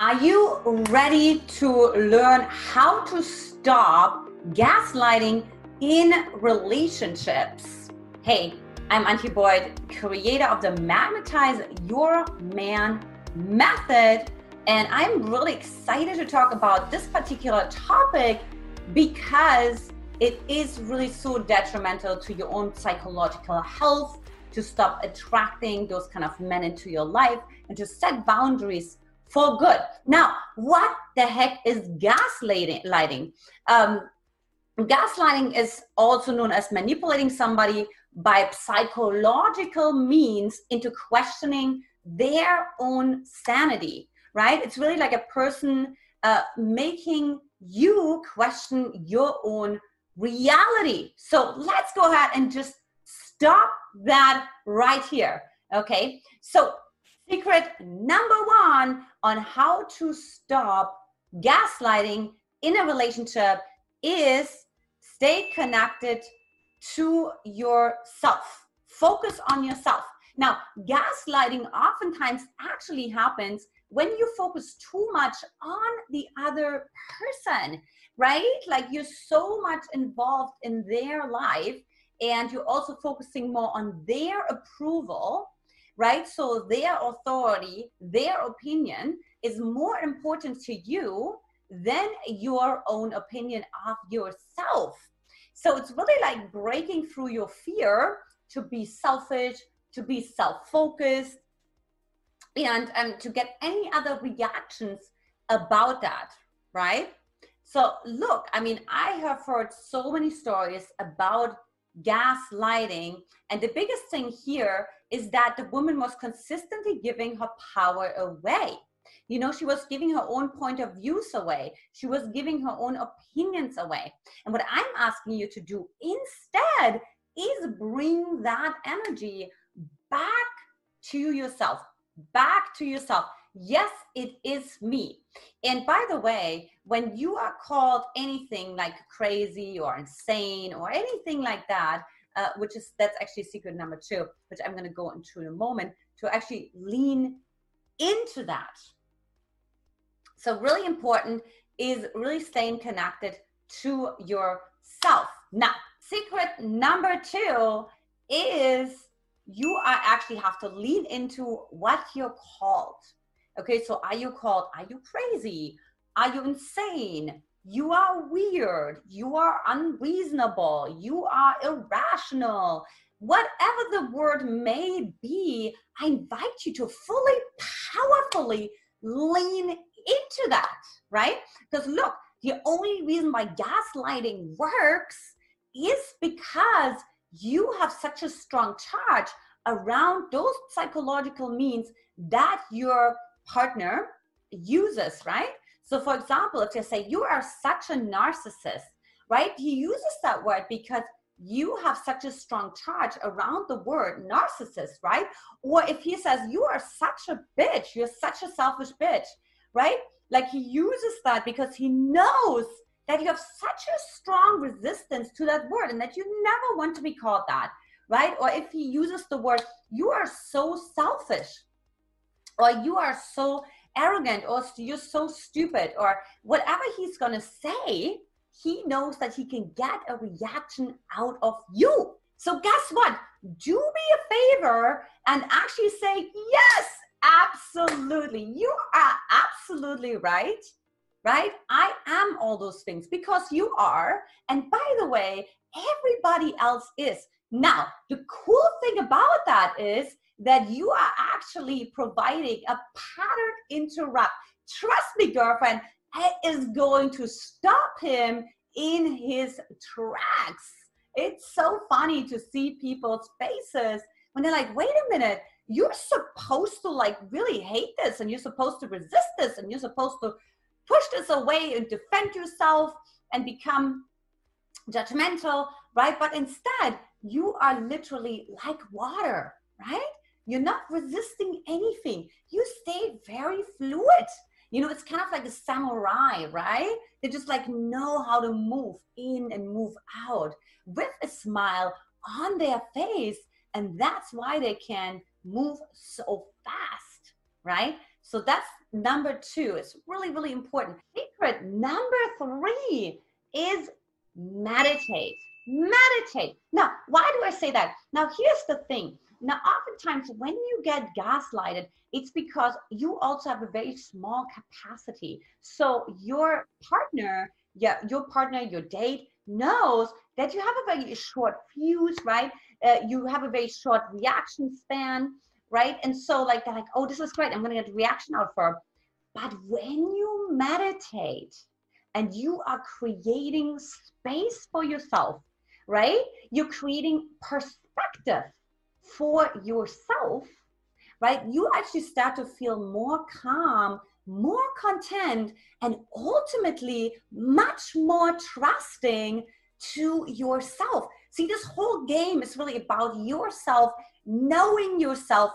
Are you ready to learn how to stop gaslighting in relationships? Hey, I'm Antia Boyd, creator of the Magnetize Your Man method, and I'm really excited to talk about this particular topic because it is really so detrimental to your own psychological health to stop attracting those kind of men into your life and to set boundaries for good. Now, what the heck is gaslighting? Um, gaslighting is also known as manipulating somebody by psychological means into questioning their own sanity, right? It's really like a person uh, making you question your own reality. So let's go ahead and just stop that right here. Okay. So secret number one on how to stop gaslighting in a relationship is stay connected to yourself. Focus on yourself. Now, gaslighting oftentimes actually happens when you focus too much on the other person, right? Like you're so much involved in their life and you're also focusing more on their approval right? So their authority, their opinion is more important to you than your own opinion of yourself. So it's really like breaking through your fear to be selfish, to be self focused, and um, to get any other reactions about that, right? So, look, I mean, I have heard so many stories about gaslighting, and the biggest thing here is that the woman was consistently giving her power away. You know, she was giving her own point of views away. She was giving her own opinions away. And what I'm asking you to do instead is bring that energy back to yourself, back to yourself. Yes, it is me. And by the way, when you are called anything like crazy or insane or anything like that, uh, which is that's actually secret number two, which I'm going to go into in a moment to actually lean into that. So, really important is really staying connected to yourself. Now, secret number two is you are actually have to lean into what you're called. Okay, so are you called? Are you crazy? Are you insane? You are weird, you are unreasonable, you are irrational. Whatever the word may be, I invite you to fully, powerfully lean into that, right? Because look, the only reason why gaslighting works is because you have such a strong charge around those psychological means that your partner uses, right? So, for example, if they say you are such a narcissist, right? He uses that word because you have such a strong charge around the word narcissist, right? Or if he says you are such a bitch, you're such a selfish bitch, right? Like he uses that because he knows that you have such a strong resistance to that word and that you never want to be called that, right? Or if he uses the word you are so selfish or you are so arrogant or you're so stupid or whatever he's going to say, he knows that he can get a reaction out of you. So, guess what? Do me a favor and actually say, Yes, absolutely. You are absolutely right. Right? I am all those things because you are. And by the way, everybody else is. Now, the cool thing about that is that you are actually providing a pattern interrupt. Trust me, girlfriend, it is going to stop him in his tracks. It's so funny to see people's faces when they're like, wait a minute, you're supposed to like really hate this and you're supposed to resist this and you're supposed to push this away and defend yourself and become judgmental, right? But instead, you are literally like water, right? You're not resisting anything. You stay very fluid. You know, it's kind of like a samurai, right? They just like know how to move in and move out with a smile on their face. And that's why they can move so fast, right? So that's number two. It's really, really important. Secret number three is meditate. Meditate. Now, why do I say that? Now, here's the thing. Now, oftentimes when you get gaslighted, it's because you also have a very small capacity. So your partner, yeah, your partner, your date knows that you have a very short fuse, right? Uh, you have a very short reaction span, right? And so like they're like, oh, this is great. I'm gonna get a reaction out for. Her. But when you meditate and you are creating space for yourself, right? You're creating perspective for yourself, right? You actually start to feel more calm, more content, and ultimately much more trusting to yourself. See, this whole game is really about yourself, knowing yourself,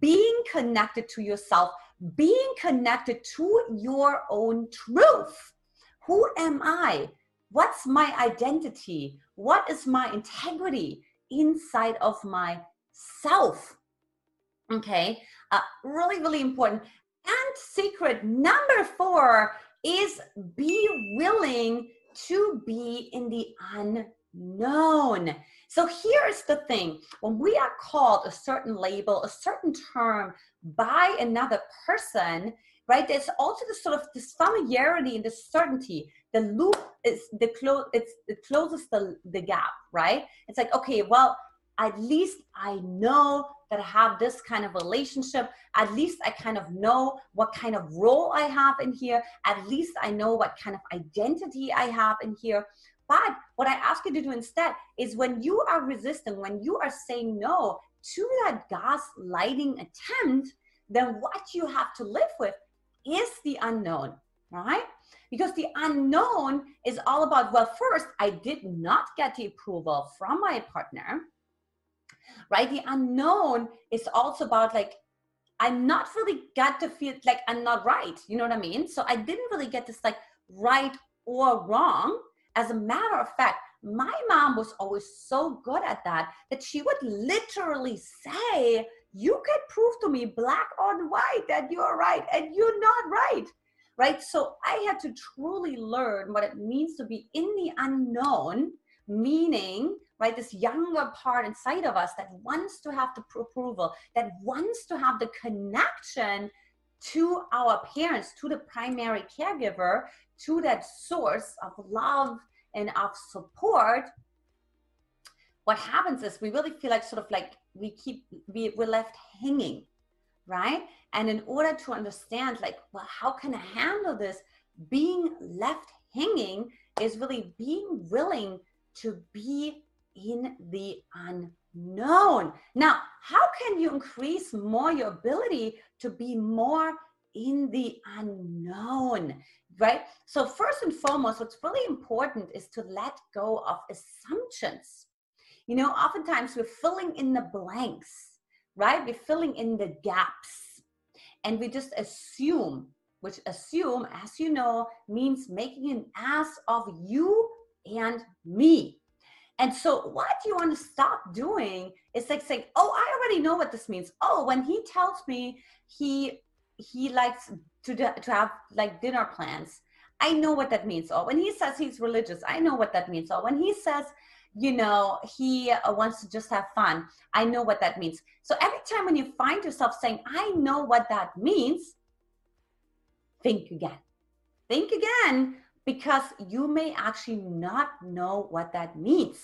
being connected to yourself, being connected to your own truth. Who am I? What's my identity? What is my integrity inside of myself? Okay, uh, really, really important. And secret number four is be willing to be in the unknown. So here's the thing when we are called a certain label, a certain term by another person, right? There's also this sort of this familiarity and this certainty. The loop is the close it's it closes the, the gap, right? It's like, okay, well, at least I know that I have this kind of relationship. At least I kind of know what kind of role I have in here. At least I know what kind of identity I have in here. But what I ask you to do instead is when you are resisting, when you are saying no to that gaslighting attempt, then what you have to live with is the unknown, right? Because the unknown is all about, well, first, I did not get the approval from my partner right? The unknown is also about like, I'm not really got to feel like I'm not right. You know what I mean? So I didn't really get this like right or wrong. As a matter of fact, my mom was always so good at that that she would literally say, You can prove to me black on white that you're right and you're not right. Right. So I had to truly learn what it means to be in the unknown, meaning right? This younger part inside of us that wants to have the approval, that wants to have the connection to our parents, to the primary caregiver, to that source of love and of support. What happens is we really feel like sort of like we keep we, we're left hanging, right? And in order to understand, like, well, how can I handle this? Being left hanging is really being willing to be in the unknown. Now, how can you increase more your ability to be more in the unknown, right? So, first and foremost, what's really important is to let go of assumptions. You know, oftentimes we're filling in the blanks, right? We're filling in the gaps and we just assume, which assume, as you know, means making an ass of you and me. And so, what you want to stop doing is like saying, "Oh, I already know what this means. Oh, when he tells me he he likes to to have like dinner plans, I know what that means. Or when he says he's religious, I know what that means. Or when he says, you know, he uh, wants to just have fun, I know what that means. So every time when you find yourself saying, "I know what that means," think again. Think again because you may actually not know what that means,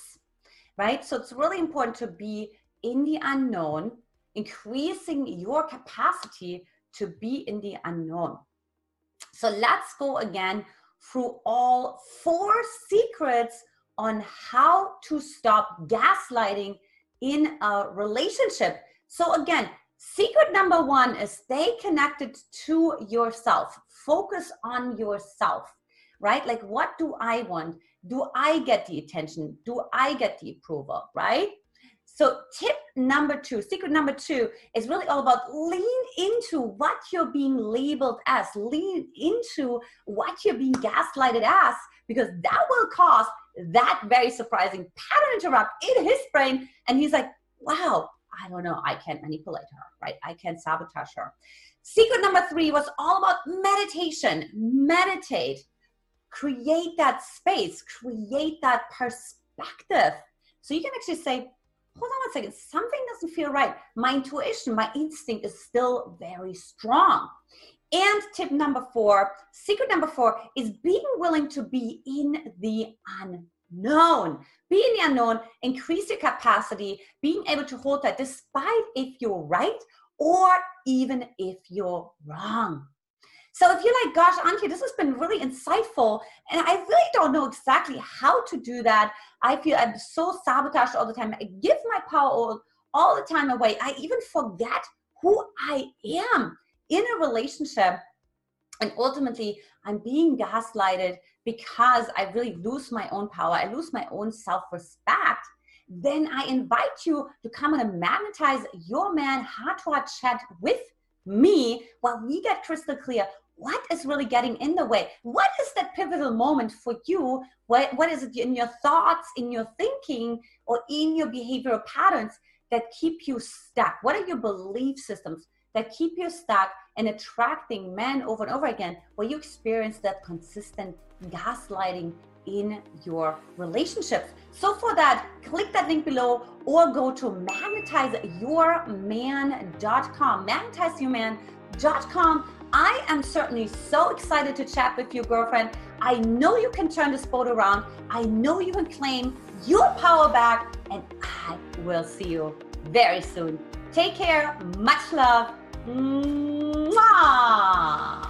right? So it's really important to be in the unknown, increasing your capacity to be in the unknown. So let's go again through all four secrets on how to stop gaslighting in a relationship. So, again, secret number one is stay connected to yourself, focus on yourself right? Like, what do I want? Do I get the attention? Do I get the approval, right? So, tip number two, secret number two is really all about lean into what you're being labeled as, lean into what you're being gaslighted as, because that will cause that very surprising pattern interrupt in his brain. And he's like, wow, I don't know, I can't manipulate her, right? I can't sabotage her. Secret number three was all about meditation. Meditate. Create that space, create that perspective. So you can actually say, hold on one second, something doesn't feel right. My intuition, my instinct is still very strong. And tip number four, secret number four is being willing to be in the unknown. Be in the unknown, increase your capacity, being able to hold that despite if you're right or even if you're wrong. So if you're like, gosh, Antia, this has been really insightful, and I really don't know exactly how to do that. I feel I'm so sabotaged all the time. I give my power all, all the time away. I even forget who I am in a relationship. And ultimately, I'm being gaslighted because I really lose my own power. I lose my own self respect then I invite you to come and magnetize your man heart to heart chat with me while we get crystal clear what is really getting in the way what is that pivotal moment for you what, what is it in your thoughts in your thinking or in your behavioral patterns that keep you stuck what are your belief systems that keep you stuck and attracting men over and over again where you experience that consistent gaslighting in your relationships. So for that, click that link below or go to magnetizeyourman.com, magnetizeyourman.com. I am certainly so excited to chat with you, girlfriend. I know you can turn this boat around. I know you can claim your power back, and I will see you very soon. Take care. Much love. 嗯那